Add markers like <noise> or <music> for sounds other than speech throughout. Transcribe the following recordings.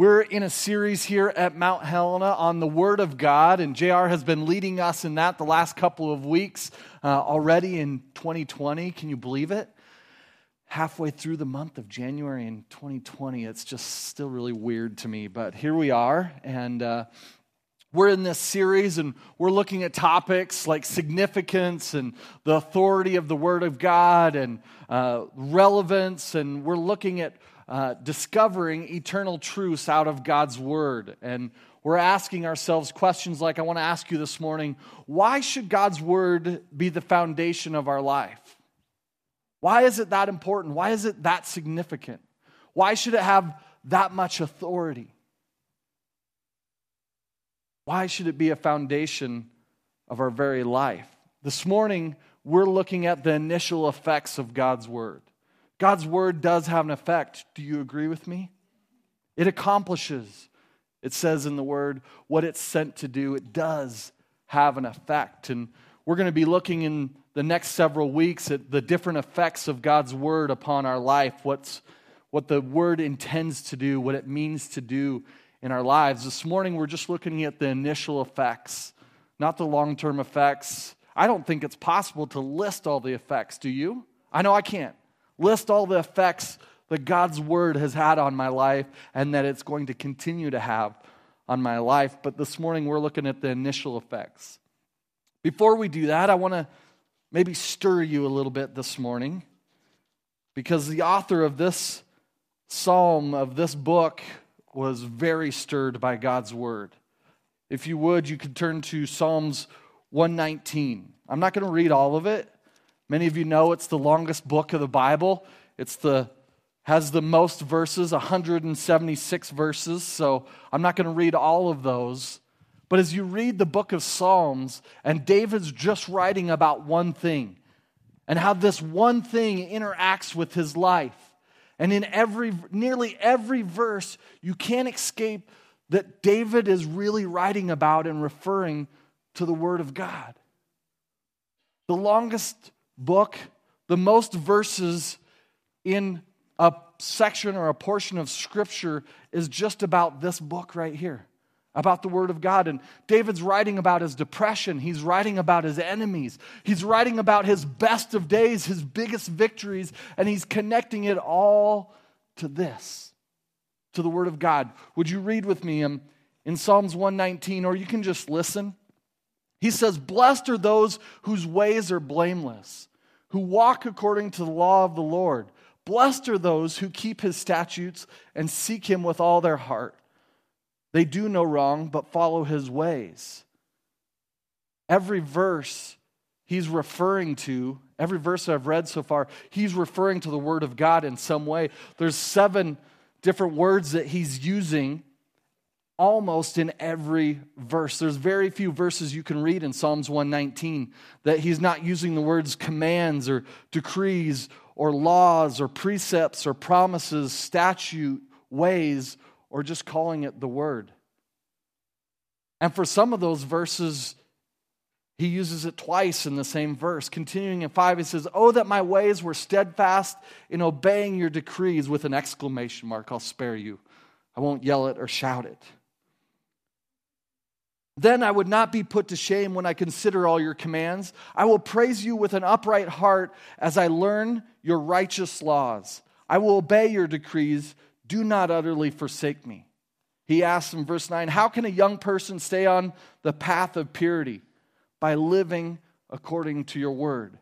We're in a series here at Mount Helena on the Word of God, and JR has been leading us in that the last couple of weeks uh, already in 2020. Can you believe it? Halfway through the month of January in 2020, it's just still really weird to me, but here we are, and uh, we're in this series and we're looking at topics like significance and the authority of the Word of God and uh, relevance, and we're looking at uh, discovering eternal truths out of God's Word. And we're asking ourselves questions like I want to ask you this morning why should God's Word be the foundation of our life? Why is it that important? Why is it that significant? Why should it have that much authority? Why should it be a foundation of our very life? This morning, we're looking at the initial effects of God's Word. God's Word does have an effect. Do you agree with me? It accomplishes, it says in the Word, what it's sent to do. It does have an effect. And we're going to be looking in the next several weeks at the different effects of God's Word upon our life, what's, what the Word intends to do, what it means to do in our lives. This morning, we're just looking at the initial effects, not the long term effects. I don't think it's possible to list all the effects, do you? I know I can't. List all the effects that God's word has had on my life and that it's going to continue to have on my life. But this morning, we're looking at the initial effects. Before we do that, I want to maybe stir you a little bit this morning because the author of this psalm, of this book, was very stirred by God's word. If you would, you could turn to Psalms 119. I'm not going to read all of it. Many of you know it's the longest book of the Bible. It's the has the most verses, 176 verses. So I'm not going to read all of those. But as you read the book of Psalms, and David's just writing about one thing, and how this one thing interacts with his life, and in every, nearly every verse, you can't escape that David is really writing about and referring to the Word of God. The longest book, the most verses in a section or a portion of Scripture is just about this book right here about the Word of God. And David's writing about his depression. He's writing about his enemies. He's writing about his best of days, his biggest victories, and he's connecting it all to this, to the Word of God. Would you read with me in, in Psalms 119, or you can just listen? He says, Blessed are those whose ways are blameless, who walk according to the law of the Lord. Blessed are those who keep his statutes and seek him with all their heart. They do no wrong, but follow his ways. Every verse he's referring to, every verse I've read so far, he's referring to the Word of God in some way. There's seven different words that he's using almost in every verse. There's very few verses you can read in Psalms 119 that he's not using the words commands or decrees or laws or precepts or promises, statute, ways, or just calling it the Word. And for some of those verses, he uses it twice in the same verse. Continuing in 5, he says, Oh, that my ways were steadfast in obeying your decrees, with an exclamation mark. I'll spare you. I won't yell it or shout it. Then I would not be put to shame when I consider all your commands. I will praise you with an upright heart as I learn your righteous laws. I will obey your decrees do not utterly forsake me. He asks in verse 9, How can a young person stay on the path of purity? By living according to your word.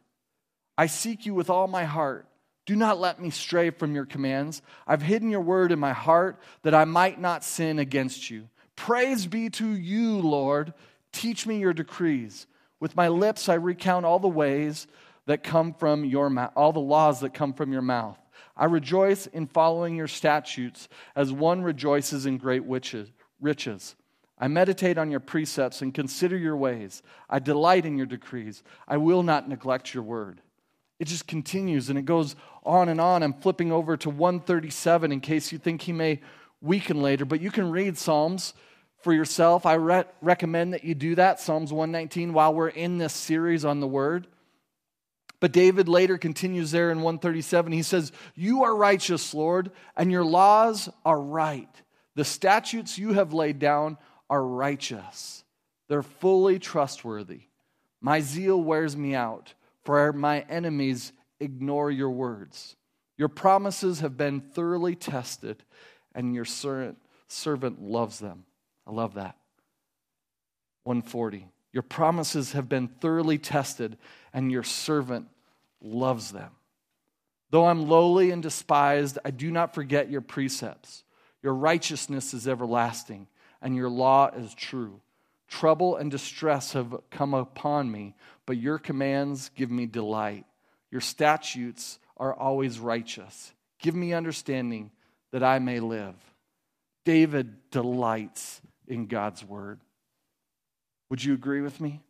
I seek you with all my heart. Do not let me stray from your commands. I've hidden your word in my heart that I might not sin against you. Praise be to you, Lord. Teach me your decrees. With my lips I recount all the ways that come from your mouth, all the laws that come from your mouth. I rejoice in following your statutes as one rejoices in great riches. I meditate on your precepts and consider your ways. I delight in your decrees. I will not neglect your word. It just continues and it goes on and on. I'm flipping over to 137 in case you think he may weaken later, but you can read Psalms for yourself. I re- recommend that you do that, Psalms 119, while we're in this series on the word. But David later continues there in 137. He says, You are righteous, Lord, and your laws are right. The statutes you have laid down are righteous, they're fully trustworthy. My zeal wears me out, for my enemies ignore your words. Your promises have been thoroughly tested, and your servant loves them. I love that. 140. Your promises have been thoroughly tested, and your servant loves them. Though I'm lowly and despised, I do not forget your precepts. Your righteousness is everlasting, and your law is true. Trouble and distress have come upon me, but your commands give me delight. Your statutes are always righteous. Give me understanding that I may live. David delights in God's word. Would you agree with me?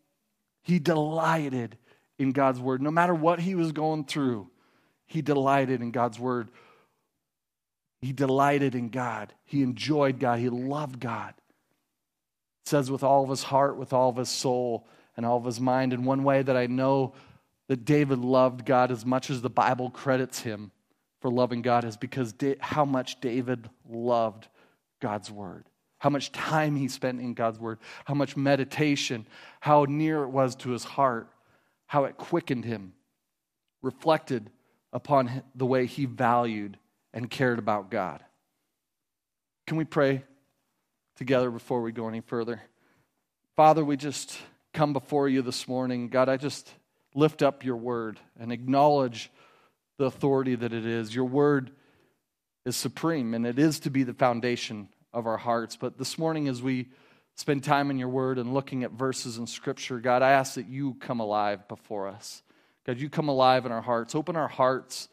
He delighted in God's word. No matter what he was going through, he delighted in God's word. He delighted in God. He enjoyed God. He loved God. It says with all of his heart, with all of his soul, and all of his mind. And one way that I know that David loved God as much as the Bible credits him for loving God is because how much David loved God's word, how much time he spent in God's word, how much meditation, how near it was to his heart, how it quickened him, reflected upon the way he valued and cared about God. Can we pray together before we go any further? Father, we just come before you this morning. God, I just lift up your word and acknowledge the authority that it is. Your word is supreme and it is to be the foundation of our hearts. But this morning, as we spend time in your word and looking at verses in scripture, God, I ask that you come alive before us. God, you come alive in our hearts. Open our hearts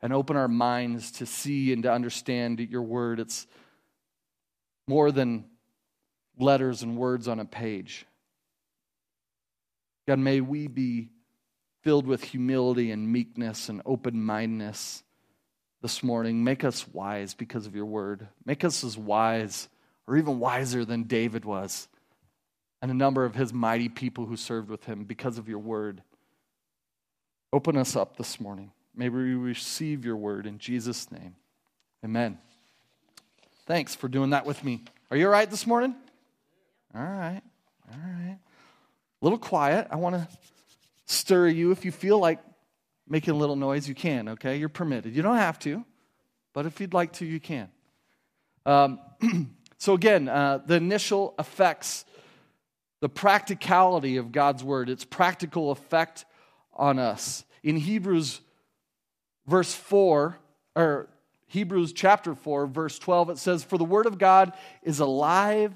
and open our minds to see and to understand your word. It's more than letters and words on a page. God, may we be filled with humility and meekness and open mindedness this morning. Make us wise because of your word. Make us as wise or even wiser than David was and a number of his mighty people who served with him because of your word. Open us up this morning. May we receive your word in Jesus' name. Amen. Thanks for doing that with me. Are you all right this morning? All right. All right. A little quiet. I want to stir you. If you feel like making a little noise, you can, okay? You're permitted. You don't have to, but if you'd like to, you can. Um, <clears throat> so, again, uh, the initial effects, the practicality of God's word, its practical effect on us. In Hebrews verse 4, or Hebrews chapter 4, verse 12, it says, For the word of God is alive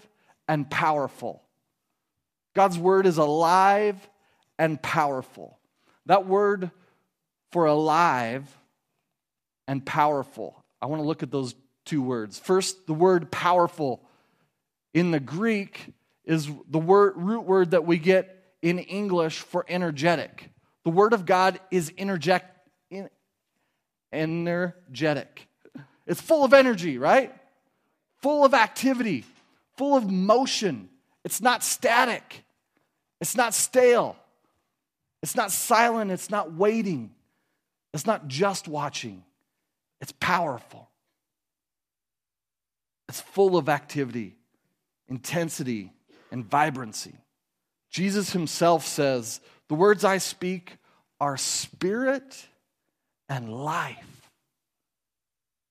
and powerful. God's word is alive and powerful. That word for alive and powerful, I want to look at those two words. First, the word powerful in the Greek is the word, root word that we get in English for energetic. The Word of God is energetic. energetic. It's full of energy, right? Full of activity, full of motion. It's not static. It's not stale. It's not silent. It's not waiting. It's not just watching. It's powerful. It's full of activity, intensity, and vibrancy. Jesus himself says, the words I speak are spirit and life.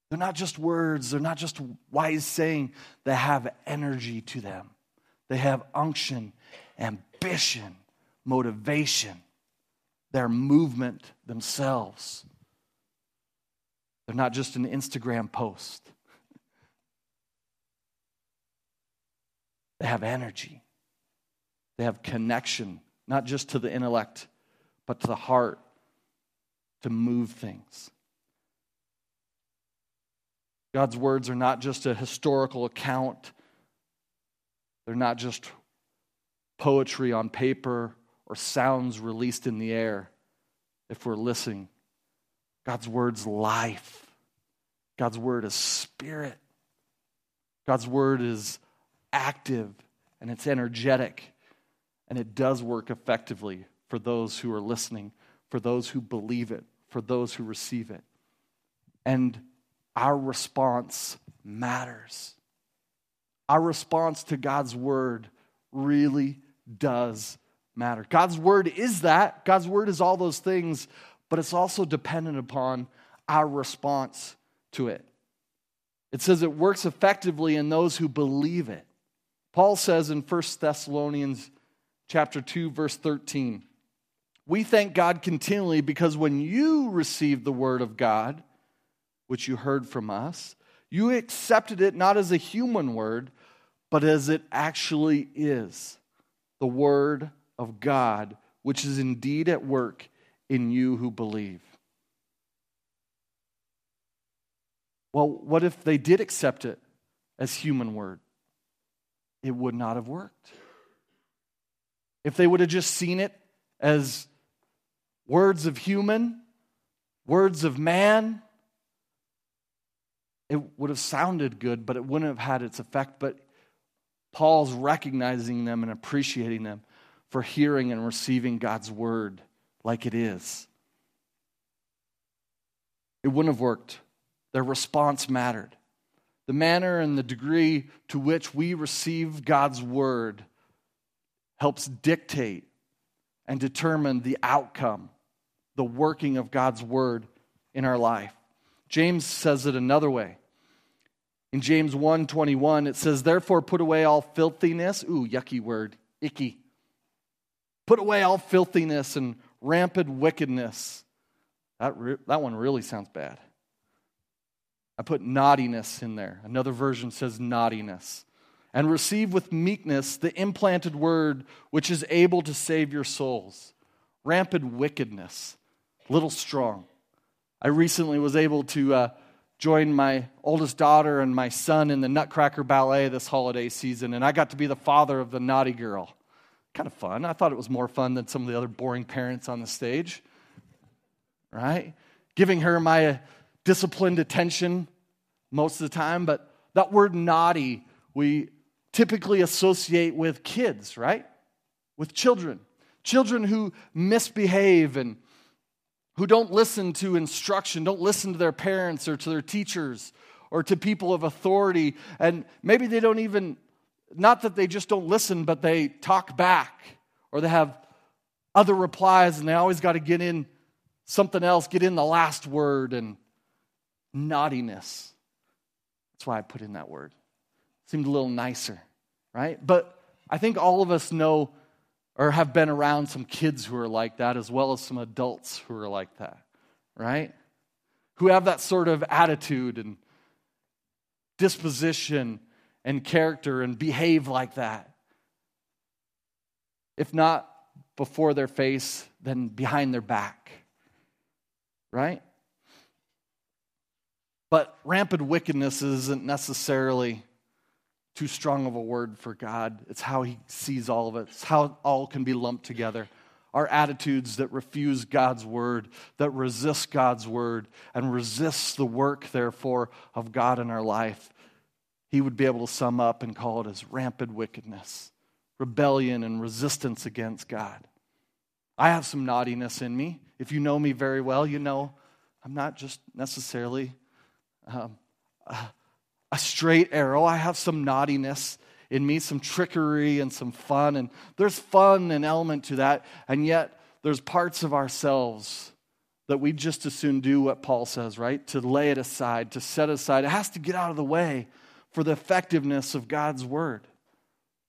They're not just words, they're not just wise saying, they have energy to them. They have unction, ambition, motivation, their movement themselves. They're not just an Instagram post. They have energy. They have connection not just to the intellect, but to the heart to move things. God's words are not just a historical account, they're not just poetry on paper or sounds released in the air if we're listening. God's word's life. God's word is spirit. God's word is active and it's energetic. And it does work effectively for those who are listening, for those who believe it, for those who receive it. And our response matters. Our response to God's word really does matter. God's word is that. God's word is all those things, but it's also dependent upon our response to it. It says it works effectively in those who believe it. Paul says in 1 Thessalonians chapter 2 verse 13, "We thank God continually because when you received the word of God, which you heard from us, you accepted it not as a human word, but as it actually is, the word of God, which is indeed at work in you who believe." Well, what if they did accept it as human word? It would not have worked. If they would have just seen it as words of human, words of man, it would have sounded good, but it wouldn't have had its effect. But Paul's recognizing them and appreciating them for hearing and receiving God's word like it is. It wouldn't have worked. Their response mattered. The manner and the degree to which we receive God's word helps dictate and determine the outcome, the working of God's word in our life. James says it another way. In James 1:21 it says therefore put away all filthiness, ooh yucky word, icky. Put away all filthiness and rampant wickedness. That, re- that one really sounds bad. I put naughtiness in there. Another version says naughtiness. And receive with meekness the implanted word which is able to save your souls. Rampant wickedness, little strong. I recently was able to uh, join my oldest daughter and my son in the Nutcracker Ballet this holiday season, and I got to be the father of the naughty girl. Kind of fun. I thought it was more fun than some of the other boring parents on the stage, right? Giving her my disciplined attention most of the time, but that word naughty we typically associate with kids, right? With children. Children who misbehave and who don't listen to instruction, don't listen to their parents or to their teachers or to people of authority. And maybe they don't even, not that they just don't listen, but they talk back or they have other replies and they always got to get in something else, get in the last word and naughtiness. That's why I put in that word. It seemed a little nicer, right? But I think all of us know or have been around some kids who are like that, as well as some adults who are like that, right? Who have that sort of attitude and disposition and character and behave like that. If not before their face, then behind their back, right? But rampant wickedness isn't necessarily too strong of a word for God. It's how He sees all of it, it's how all can be lumped together. Our attitudes that refuse God's word, that resist God's word, and resist the work, therefore, of God in our life, He would be able to sum up and call it as rampant wickedness, rebellion, and resistance against God. I have some naughtiness in me. If you know me very well, you know I'm not just necessarily um, a straight arrow. I have some naughtiness in me, some trickery and some fun. And there's fun and element to that. And yet, there's parts of ourselves that we just as soon do what Paul says, right? To lay it aside, to set aside. It has to get out of the way for the effectiveness of God's word.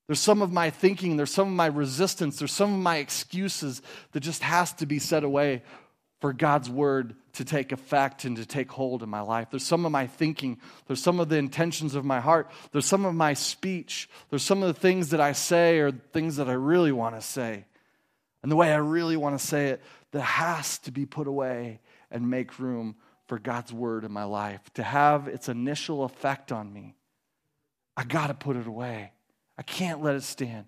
There's some of my thinking, there's some of my resistance, there's some of my excuses that just has to be set away for God's word to take effect and to take hold in my life. There's some of my thinking, there's some of the intentions of my heart, there's some of my speech, there's some of the things that I say or things that I really want to say. And the way I really want to say it, that has to be put away and make room for God's word in my life to have its initial effect on me. I got to put it away. I can't let it stand.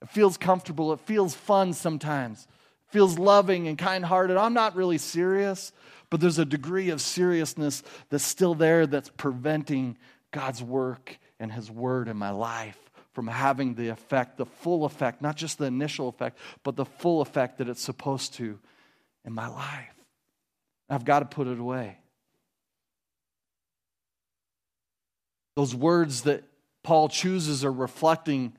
It feels comfortable, it feels fun sometimes It feels loving and kind hearted. I'm not really serious, but there's a degree of seriousness that's still there that's preventing God's work and His word in my life from having the effect, the full effect, not just the initial effect, but the full effect that it's supposed to in my life. I've got to put it away. Those words that Paul chooses are reflecting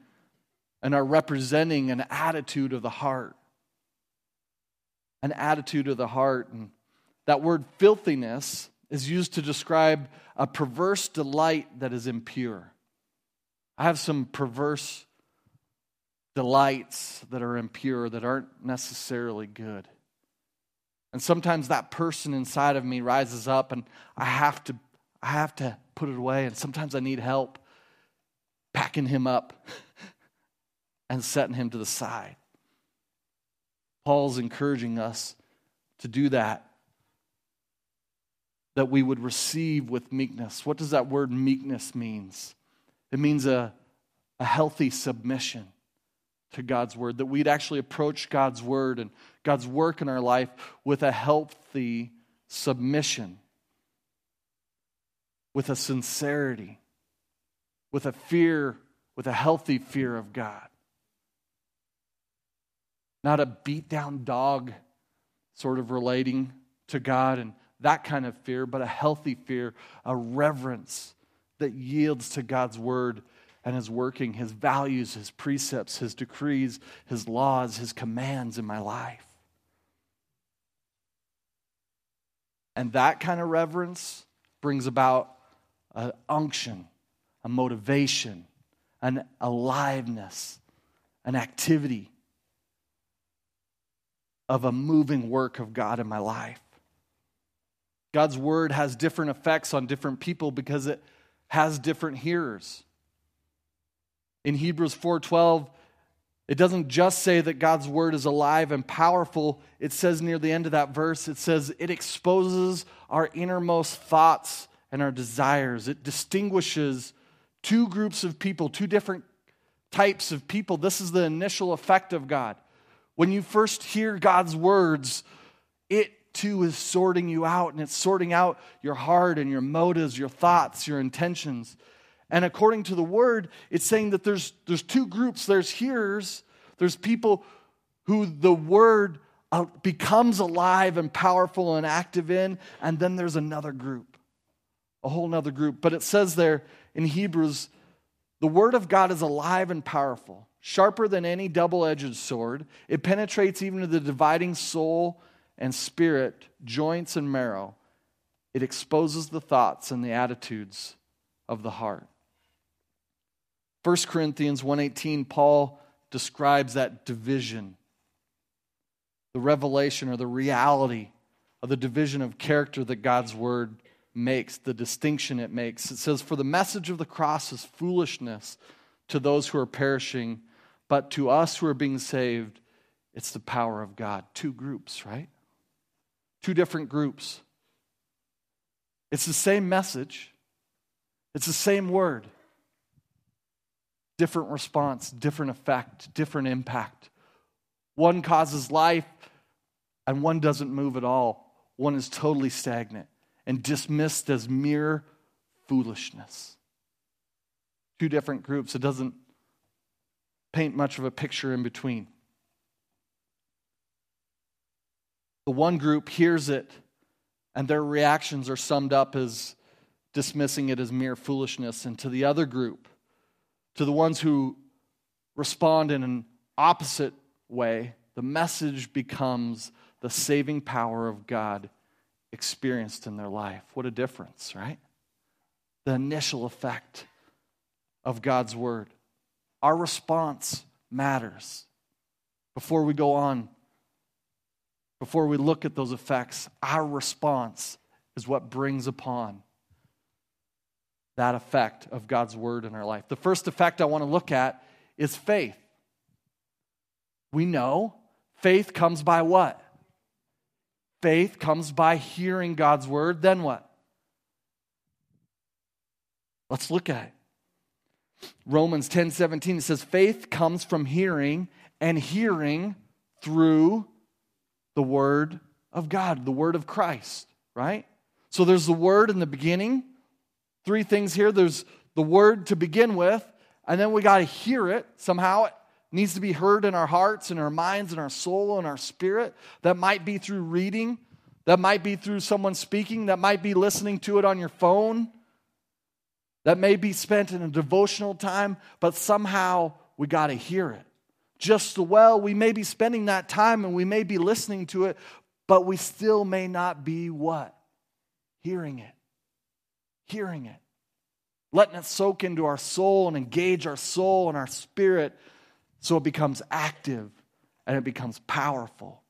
and are representing an attitude of the heart. An attitude of the heart. And that word filthiness is used to describe a perverse delight that is impure. I have some perverse delights that are impure, that aren't necessarily good. And sometimes that person inside of me rises up and I have to I have to put it away and sometimes I need help packing him up <laughs> and setting him to the side. Paul's encouraging us to do that that we would receive with meekness. What does that word meekness means? It means a, a healthy submission to God's word, that we'd actually approach God's word and God's work in our life with a healthy submission, with a sincerity, with a fear, with a healthy fear of God. Not a beat down dog sort of relating to God and that kind of fear, but a healthy fear, a reverence that yields to God's word and his working, his values, his precepts, his decrees, his laws, his commands in my life. And that kind of reverence brings about an unction, a motivation, an aliveness, an activity of a moving work of God in my life. God's word has different effects on different people because it has different hearers in Hebrews 4:12 it doesn't just say that God's word is alive and powerful. It says near the end of that verse, it says it exposes our innermost thoughts and our desires. It distinguishes two groups of people, two different types of people. This is the initial effect of God. When you first hear God's words, it too is sorting you out and it's sorting out your heart and your motives, your thoughts, your intentions. And according to the word, it's saying that there's, there's two groups there's hearers, there's people who the word uh, becomes alive and powerful and active in, and then there's another group, a whole other group. But it says there in Hebrews, the word of God is alive and powerful, sharper than any double edged sword. It penetrates even to the dividing soul and spirit, joints and marrow. It exposes the thoughts and the attitudes of the heart. 1 Corinthians 1:18 Paul describes that division the revelation or the reality of the division of character that God's word makes the distinction it makes. It says for the message of the cross is foolishness to those who are perishing but to us who are being saved it's the power of God. Two groups right? Two different groups. It's the same message. It's the same word. Different response, different effect, different impact. One causes life, and one doesn't move at all. One is totally stagnant and dismissed as mere foolishness. Two different groups. It doesn't paint much of a picture in between. The one group hears it, and their reactions are summed up as dismissing it as mere foolishness. And to the other group, to the ones who respond in an opposite way, the message becomes the saving power of God experienced in their life. What a difference, right? The initial effect of God's word. Our response matters. Before we go on, before we look at those effects, our response is what brings upon that effect of God's word in our life. The first effect I want to look at is faith. We know faith comes by what? Faith comes by hearing God's word. Then what? Let's look at it. Romans 10 17, it says, faith comes from hearing, and hearing through the word of God, the word of Christ, right? So there's the word in the beginning, three things here there's the word to begin with, and then we got to hear it somehow. Needs to be heard in our hearts, in our minds, in our soul, in our spirit. That might be through reading, that might be through someone speaking, that might be listening to it on your phone. that may be spent in a devotional time, but somehow we got to hear it. Just the well, we may be spending that time and we may be listening to it, but we still may not be what? Hearing it. Hearing it. Letting it soak into our soul and engage our soul and our spirit so it becomes active and it becomes powerful.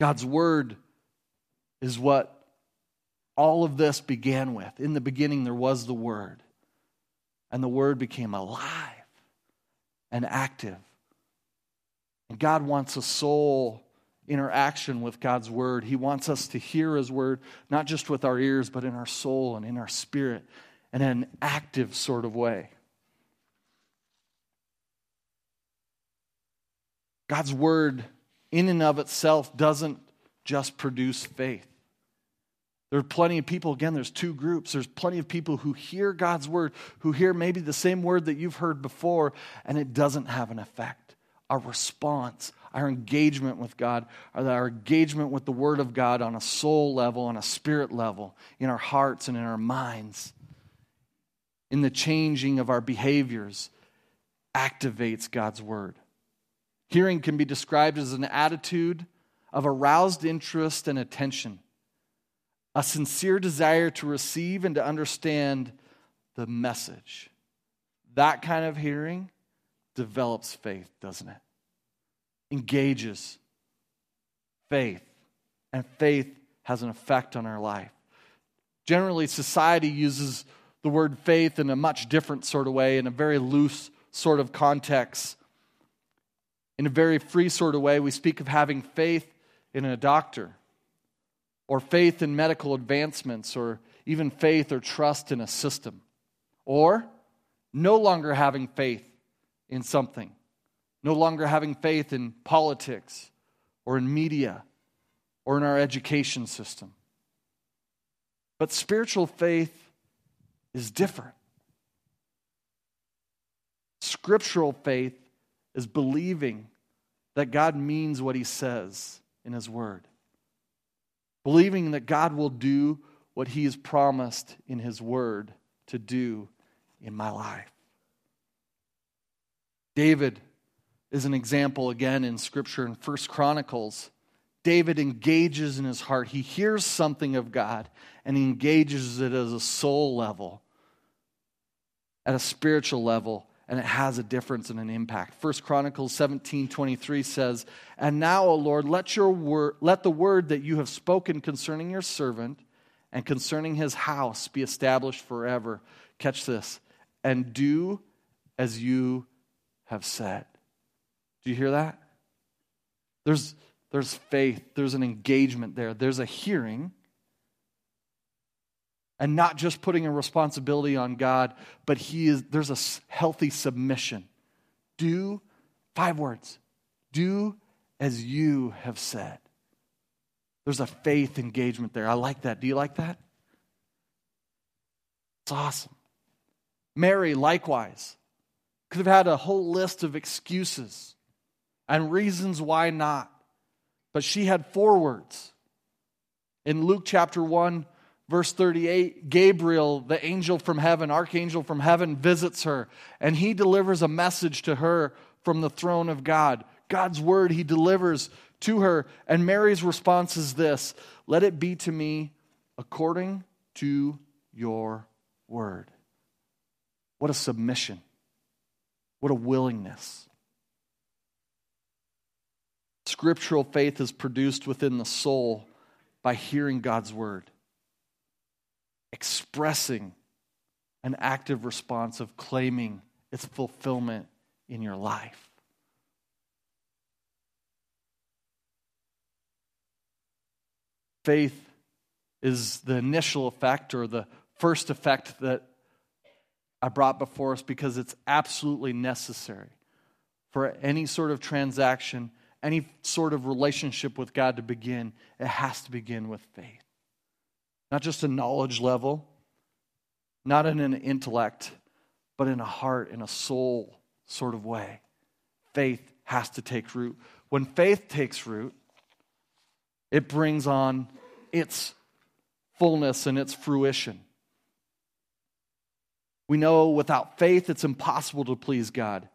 God's word is what all of this began with. In the beginning, there was the Word, and the Word became alive and active. And God wants a soul interaction with God's Word. He wants us to hear His Word, not just with our ears, but in our soul and in our spirit, in an active sort of way. God's Word, in and of itself, doesn't just produce faith. There are plenty of people, again, there's two groups. There's plenty of people who hear God's word, who hear maybe the same word that you've heard before, and it doesn't have an effect. Our response, our engagement with God, our engagement with the word of God on a soul level, on a spirit level, in our hearts and in our minds, in the changing of our behaviors, activates God's word. Hearing can be described as an attitude of aroused interest and attention a sincere desire to receive and to understand the message. That kind of hearing develops faith, doesn't it? Engages faith, and faith has an effect on our life. Generally, society uses the word faith in a much different sort of way, in a very loose sort of context. In a very free sort of way, we speak of having faith in a doctor or faith in medical advancements, or even faith or trust in a system, or no longer having faith in something, no longer having faith in politics or in media or in our education system. But spiritual faith is different. Scriptural faith is believing that God means what he says in his word believing that God will do what He has promised in His Word to do in my life. David is an example again in Scripture in First Chronicles. David engages in his heart. He hears something of God and he engages it at a soul level, at a spiritual level, and it has a difference and an impact. First Chronicles 17 23 says, And now, O Lord, let, your let the word that you have spoken concerning your servant and concerning his house be established forever. Catch this. And do as you have said. Do you hear that? There's, there's faith, there's an engagement there, there's a hearing and not just putting a responsibility on God, but he is there's a healthy submission. Do five words. Do as you have said. There's a faith engagement there. I like that. Do you like that? It's awesome. Mary, likewise, could have had a whole list of excuses and reasons why not. But she had four words. In Luke chapter 1, Verse 38 Gabriel, the angel from heaven, archangel from heaven, visits her, and he delivers a message to her from the throne of God. God's word he delivers to her. And Mary's response is this Let it be to me according to your word. What a submission. What a willingness. Scriptural faith is produced within the soul by hearing God's word expressing an active response of claiming its fulfillment in your life. Faith is the initial effect or the first effect that I brought before us because it's absolutely necessary for any sort of transaction, any sort of relationship with God to begin. It has to begin with faith not just a knowledge level, not in an intellect, but in a heart, in a soul sort of way. Faith has to take root. When faith takes root, it brings on its fullness and its fruition. We know without faith it's impossible to please God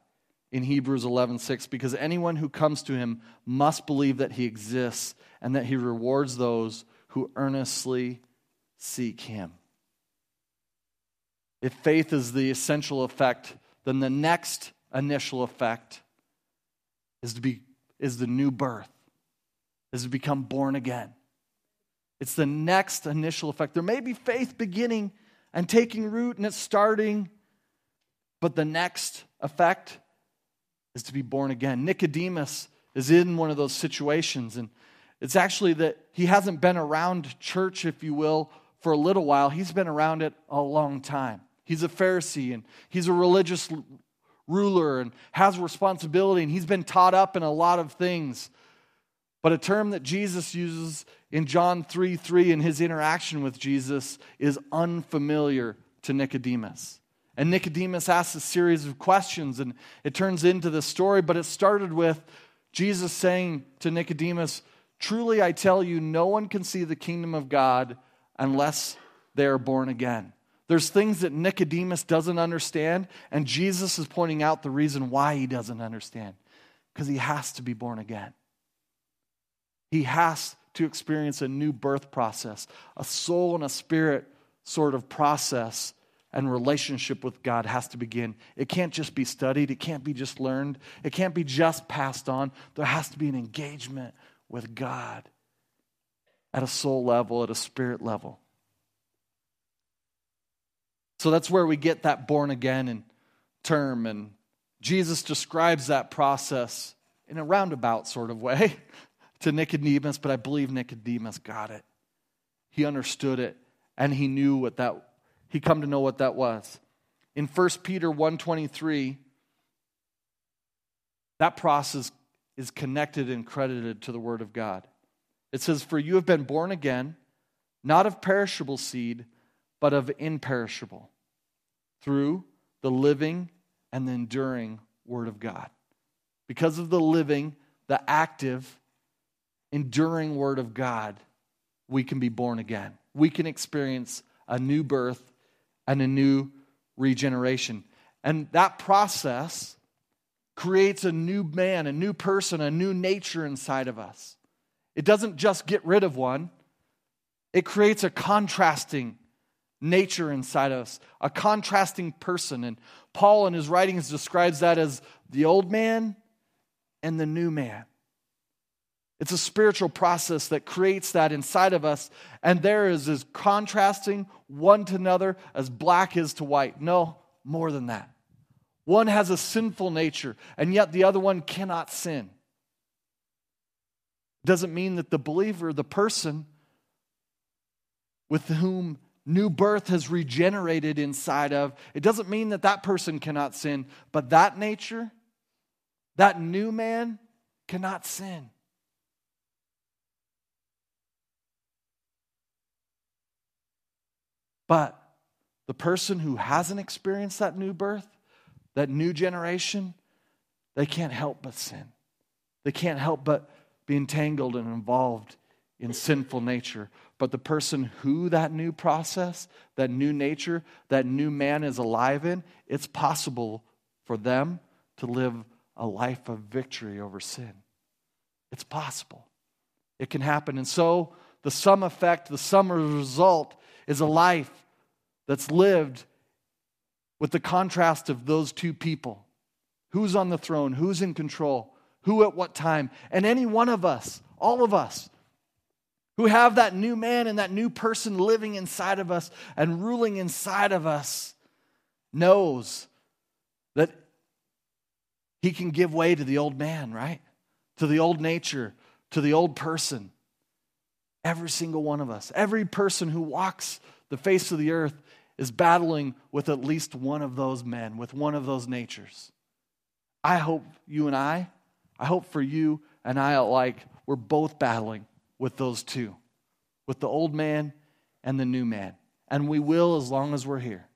in Hebrews 11:6 because anyone who comes to him must believe that he exists and that he rewards those who earnestly seek him. If faith is the essential effect, then the next initial effect is to be is the new birth, is to become born again. It's the next initial effect. There may be faith beginning and taking root and it's starting. But the next effect is to be born again. Nicodemus is in one of those situations, and it's actually that he hasn't been around church, if you will, for a little while. He's been around it a long time. He's a Pharisee and he's a religious ruler and has responsibility, and he's been taught up in a lot of things. But a term that Jesus uses in John 3 3 in his interaction with Jesus is unfamiliar to Nicodemus. And Nicodemus asks a series of questions, and it turns into the story, but it started with Jesus saying to Nicodemus, Truly I tell you, no one can see the kingdom of God unless they are born again. There's things that Nicodemus doesn't understand, and Jesus is pointing out the reason why he doesn't understand because he has to be born again. He has to experience a new birth process, a soul and a spirit sort of process and relationship with God has to begin. It can't just be studied, it can't be just learned, it can't be just passed on. There has to be an engagement with God at a soul level, at a spirit level. So that's where we get that born again and term and Jesus describes that process in a roundabout sort of way. <laughs> to Nicodemus, but I believe Nicodemus got it. He understood it and he knew what that he come to know what that was. In 1 Peter 1:23 that process is connected and credited to the word of God. It says for you have been born again not of perishable seed but of imperishable through the living and the enduring word of God. Because of the living, the active enduring word of God, we can be born again. We can experience a new birth and a new regeneration. And that process creates a new man, a new person, a new nature inside of us. It doesn't just get rid of one, it creates a contrasting nature inside of us, a contrasting person. And Paul in his writings describes that as the old man and the new man. It's a spiritual process that creates that inside of us, and there is as contrasting one to another as black is to white. No, more than that. One has a sinful nature, and yet the other one cannot sin. Doesn't mean that the believer, the person with whom new birth has regenerated inside of, it doesn't mean that that person cannot sin, but that nature, that new man cannot sin. But the person who hasn't experienced that new birth, that new generation, they can't help but sin. They can't help but be entangled and involved in sinful nature. But the person who that new process, that new nature, that new man is alive in, it's possible for them to live a life of victory over sin. It's possible. It can happen. And so the sum effect, the sum result is a life that's lived with the contrast of those two people who's on the throne, who's in control, who at what time. And any one of us, all of us, who have that new man and that new person living inside of us and ruling inside of us, knows that he can give way to the old man, right? To the old nature, to the old person. Every single one of us, every person who walks the face of the earth is battling with at least one of those men, with one of those natures. I hope you and I, I hope for you and I alike, we're both battling with those two, with the old man and the new man. And we will as long as we're here.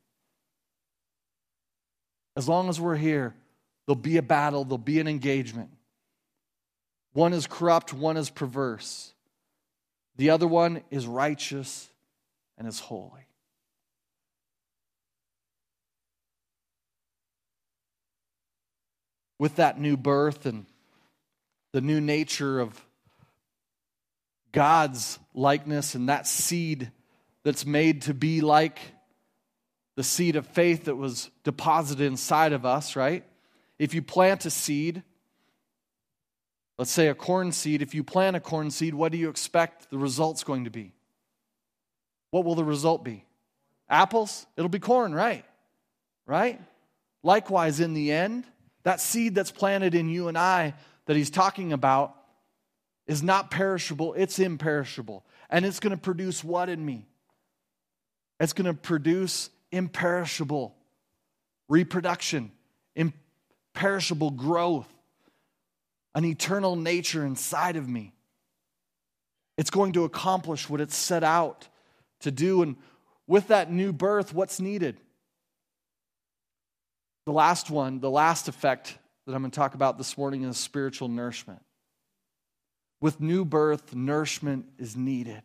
As long as we're here, there'll be a battle, there'll be an engagement. One is corrupt, one is perverse. The other one is righteous and is holy. With that new birth and the new nature of God's likeness and that seed that's made to be like the seed of faith that was deposited inside of us, right? If you plant a seed, let's say a corn seed, if you plant a corn seed, what do you expect the result's going to be? What will the result be? Apples? It'll be corn, right? Right? Likewise, in the end, that seed that's planted in you and I that he's talking about is not perishable, it's imperishable. And it's going to produce what in me? It's going to produce imperishable reproduction, imperishable growth, an eternal nature inside of me. It's going to accomplish what it's set out to do. And with that new birth, what's needed? The last one, the last effect that I'm going to talk about this morning is spiritual nourishment. With new birth, nourishment is needed.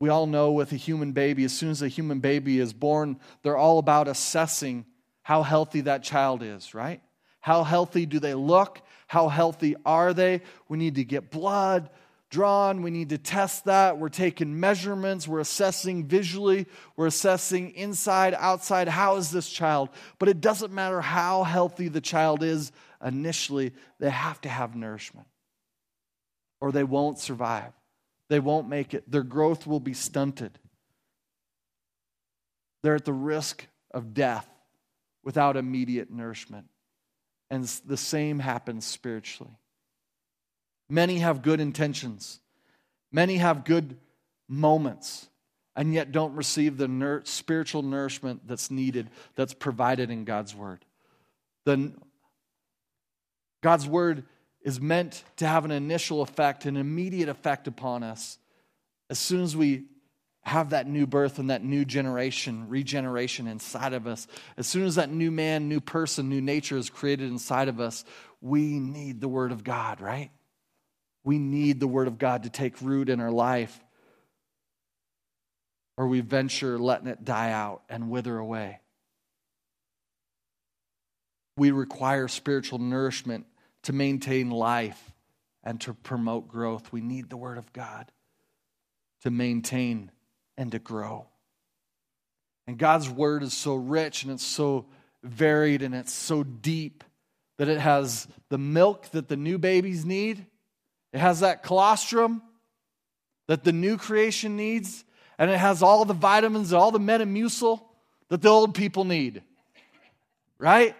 We all know with a human baby, as soon as a human baby is born, they're all about assessing how healthy that child is, right? How healthy do they look? How healthy are they? We need to get blood drawn. We need to test that. We're taking measurements. We're assessing visually. We're assessing inside, outside. How is this child? But it doesn't matter how healthy the child is initially, they have to have nourishment or they won't survive. They won't make it. Their growth will be stunted. They're at the risk of death without immediate nourishment. And the same happens spiritually. Many have good intentions, many have good moments, and yet don't receive the nur- spiritual nourishment that's needed, that's provided in God's Word. Then God's Word is meant to have an initial effect, an immediate effect upon us as soon as we have that new birth and that new generation, regeneration inside of us. As soon as that new man, new person, new nature is created inside of us, we need the Word of God, right? We need the Word of God to take root in our life, or we venture letting it die out and wither away. We require spiritual nourishment to maintain life and to promote growth. We need the Word of God to maintain and to grow. And God's Word is so rich and it's so varied and it's so deep that it has the milk that the new babies need, it has that colostrum that the new creation needs, and it has all the vitamins, all the metamucil that the old people need. Right?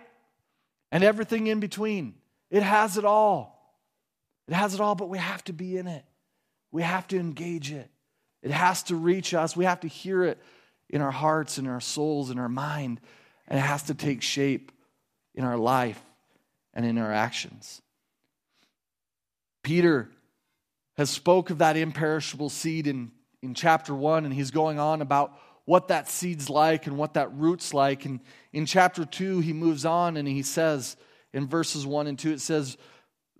And everything in between. It has it all. It has it all, but we have to be in it. We have to engage it. It has to reach us. We have to hear it in our hearts, in our souls, in our mind, and it has to take shape in our life and in our actions. Peter has spoke of that imperishable seed in, in chapter 1 and he's going on about what that seed's like and what that root's like and in chapter 2 he moves on and he says in verses 1 and 2, it says,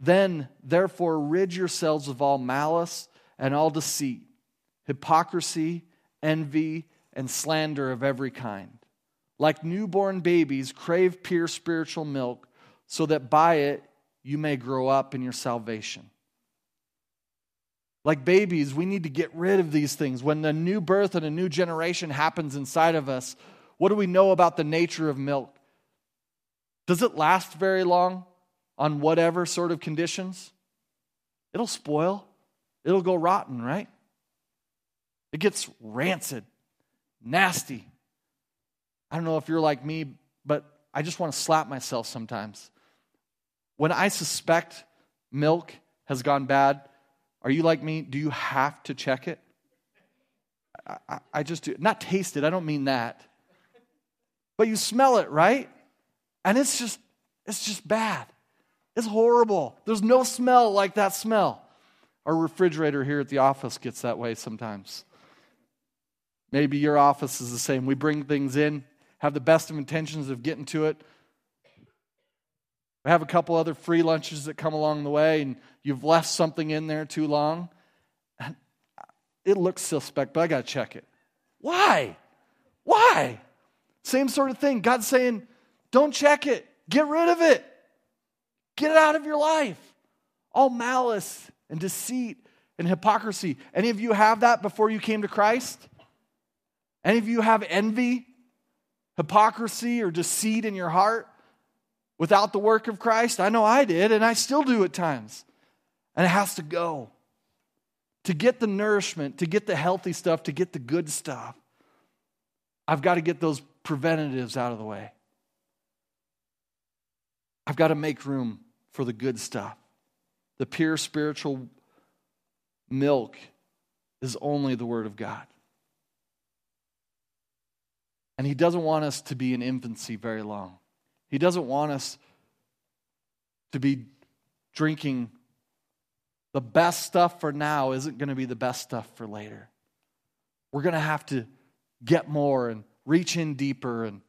Then, therefore, rid yourselves of all malice and all deceit, hypocrisy, envy, and slander of every kind. Like newborn babies, crave pure spiritual milk, so that by it you may grow up in your salvation. Like babies, we need to get rid of these things. When the new birth and a new generation happens inside of us, what do we know about the nature of milk? Does it last very long on whatever sort of conditions? It'll spoil, it'll go rotten, right? It gets rancid, nasty. I don't know if you're like me, but I just want to slap myself sometimes. When I suspect milk has gone bad, are you like me? Do you have to check it? I, I, just do. Not taste it, I don't mean that. But you smell it, right? And it's just, it's just bad. It's horrible. There's no smell like that smell. Our refrigerator here at the office gets that way sometimes. Maybe your office is the same. We bring things in, have the best of intentions of getting to it. We have a couple other free lunches that come along the way, and you've left something in there too long. It looks suspect, but I got to check it. Why? Why? Same sort of thing. God's saying, don't check it. Get rid of it. Get it out of your life. All malice and deceit and hypocrisy. Any of you have that before you came to Christ? Any of you have envy, hypocrisy, or deceit in your heart without the work of Christ? I know I did, and I still do at times. And it has to go. To get the nourishment, to get the healthy stuff, to get the good stuff, I've got to get those preventatives out of the way. I've got to make room for the good stuff. The pure spiritual milk is only the Word of God. And He doesn't want us to be in infancy very long. He doesn't want us to be drinking the best stuff for now isn't going to be the best stuff for later. We're going to have to get more and reach in deeper and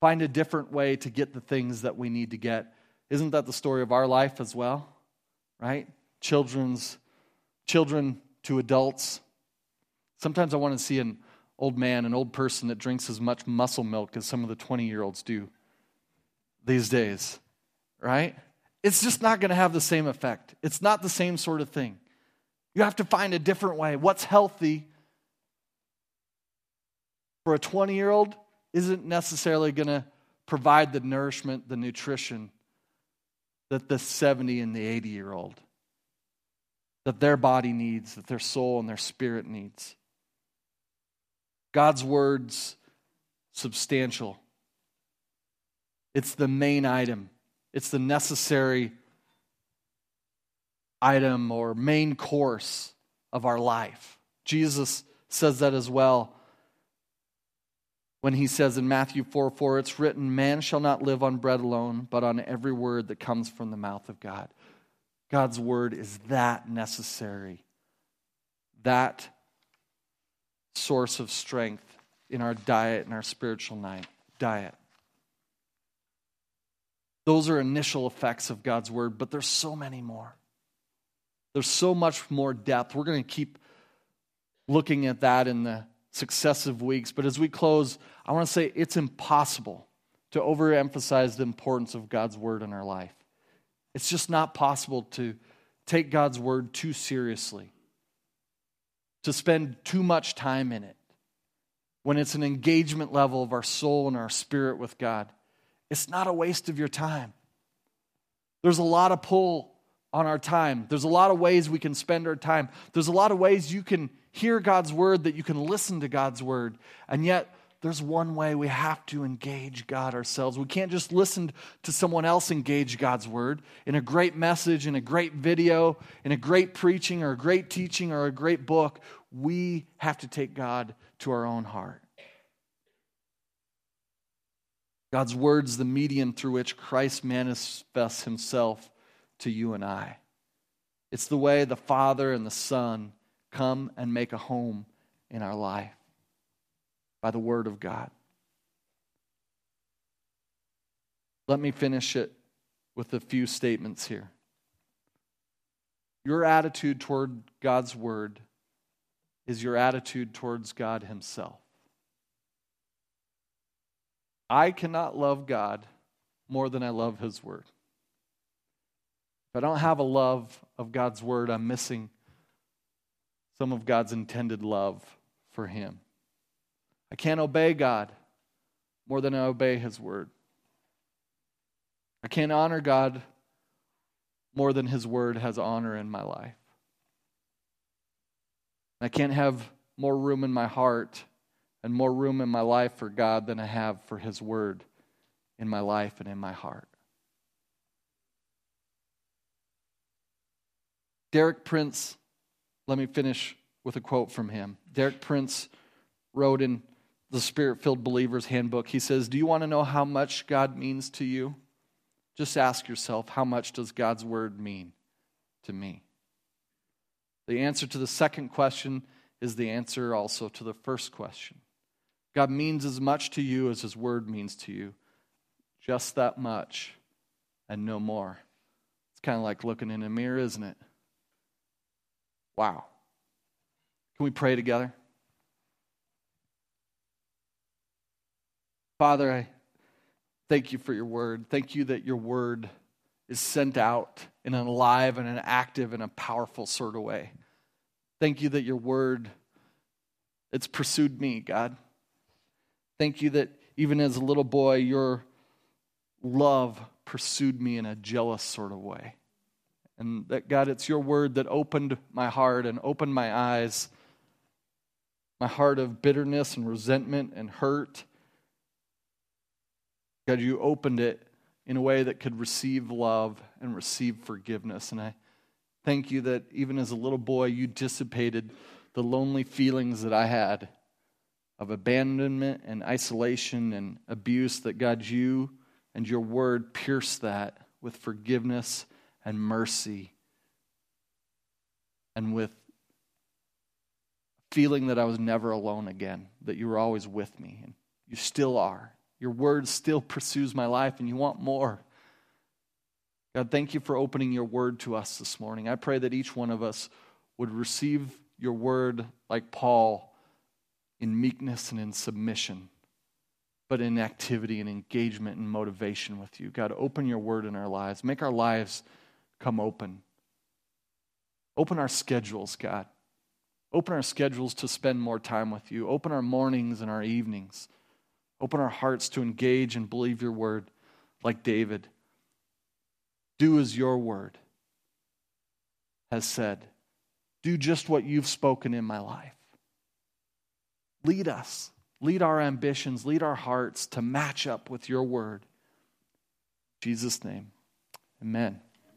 find a different way to get the things that we need to get. Isn't that the story of our life as well? Right? Children's children to adults. Sometimes I want to see an old man, an old person that drinks as much muscle milk as some of the 20 year olds do these days, right? It's just not going to have the same effect. It's not the same sort of thing. You have to find a different way. What's healthy for a 20 year old isn't necessarily going to provide the nourishment, the nutrition that the 70 and the 80 year old that their body needs, that their soul and their spirit needs. God's word's substantial. It's the main item. It's the necessary item or main course of our life. Jesus says that as well when he says in Matthew 4 4, it's written, Man shall not live on bread alone, but on every word that comes from the mouth of God. God's word is that necessary, that source of strength in our diet and our spiritual night, diet. Those are initial effects of God's word, but there's so many more. There's so much more depth. We're going to keep looking at that in the successive weeks. But as we close, I want to say it's impossible to overemphasize the importance of God's word in our life. It's just not possible to take God's word too seriously, to spend too much time in it. When it's an engagement level of our soul and our spirit with God, it's not a waste of your time. There's a lot of pull on our time. There's a lot of ways we can spend our time. There's a lot of ways you can hear God's word, that you can listen to God's word. And yet, there's one way we have to engage God ourselves. We can't just listen to someone else engage God's word in a great message, in a great video, in a great preaching, or a great teaching, or a great book. We have to take God to our own heart. God's word's the medium through which Christ manifests himself to you and I. It's the way the Father and the Son come and make a home in our life by the Word of God. Let me finish it with a few statements here. Your attitude toward God's Word is your attitude towards God Himself. I cannot love God more than I love His Word. If I don't have a love of God's Word, I'm missing some of God's intended love for Him. I can't obey God more than I obey His word. I can't honor God more than His word has honor in my life. I can't have more room in my heart and more room in my life for God than I have for His word in my life and in my heart. Derek Prince, let me finish with a quote from him. Derek Prince wrote in the Spirit filled Believer's Handbook. He says, Do you want to know how much God means to you? Just ask yourself, how much does God's word mean to me? The answer to the second question is the answer also to the first question. God means as much to you as his word means to you. Just that much and no more. It's kind of like looking in a mirror, isn't it? Wow. Can we pray together? Father, I Thank you for your word. Thank you that your word is sent out in an alive and an active and a powerful sort of way. Thank you that your word it's pursued me, God. Thank you that even as a little boy your love pursued me in a jealous sort of way. And that God it's your word that opened my heart and opened my eyes my heart of bitterness and resentment and hurt. God, you opened it in a way that could receive love and receive forgiveness. And I thank you that even as a little boy, you dissipated the lonely feelings that I had of abandonment and isolation and abuse, that God, you and your word pierced that with forgiveness and mercy and with feeling that I was never alone again, that you were always with me, and you still are. Your word still pursues my life, and you want more. God, thank you for opening your word to us this morning. I pray that each one of us would receive your word like Paul in meekness and in submission, but in activity and engagement and motivation with you. God, open your word in our lives. Make our lives come open. Open our schedules, God. Open our schedules to spend more time with you. Open our mornings and our evenings. Open our hearts to engage and believe your word like David. Do as your word has said. Do just what you've spoken in my life. Lead us. Lead our ambitions. Lead our hearts to match up with your word. In Jesus' name, amen.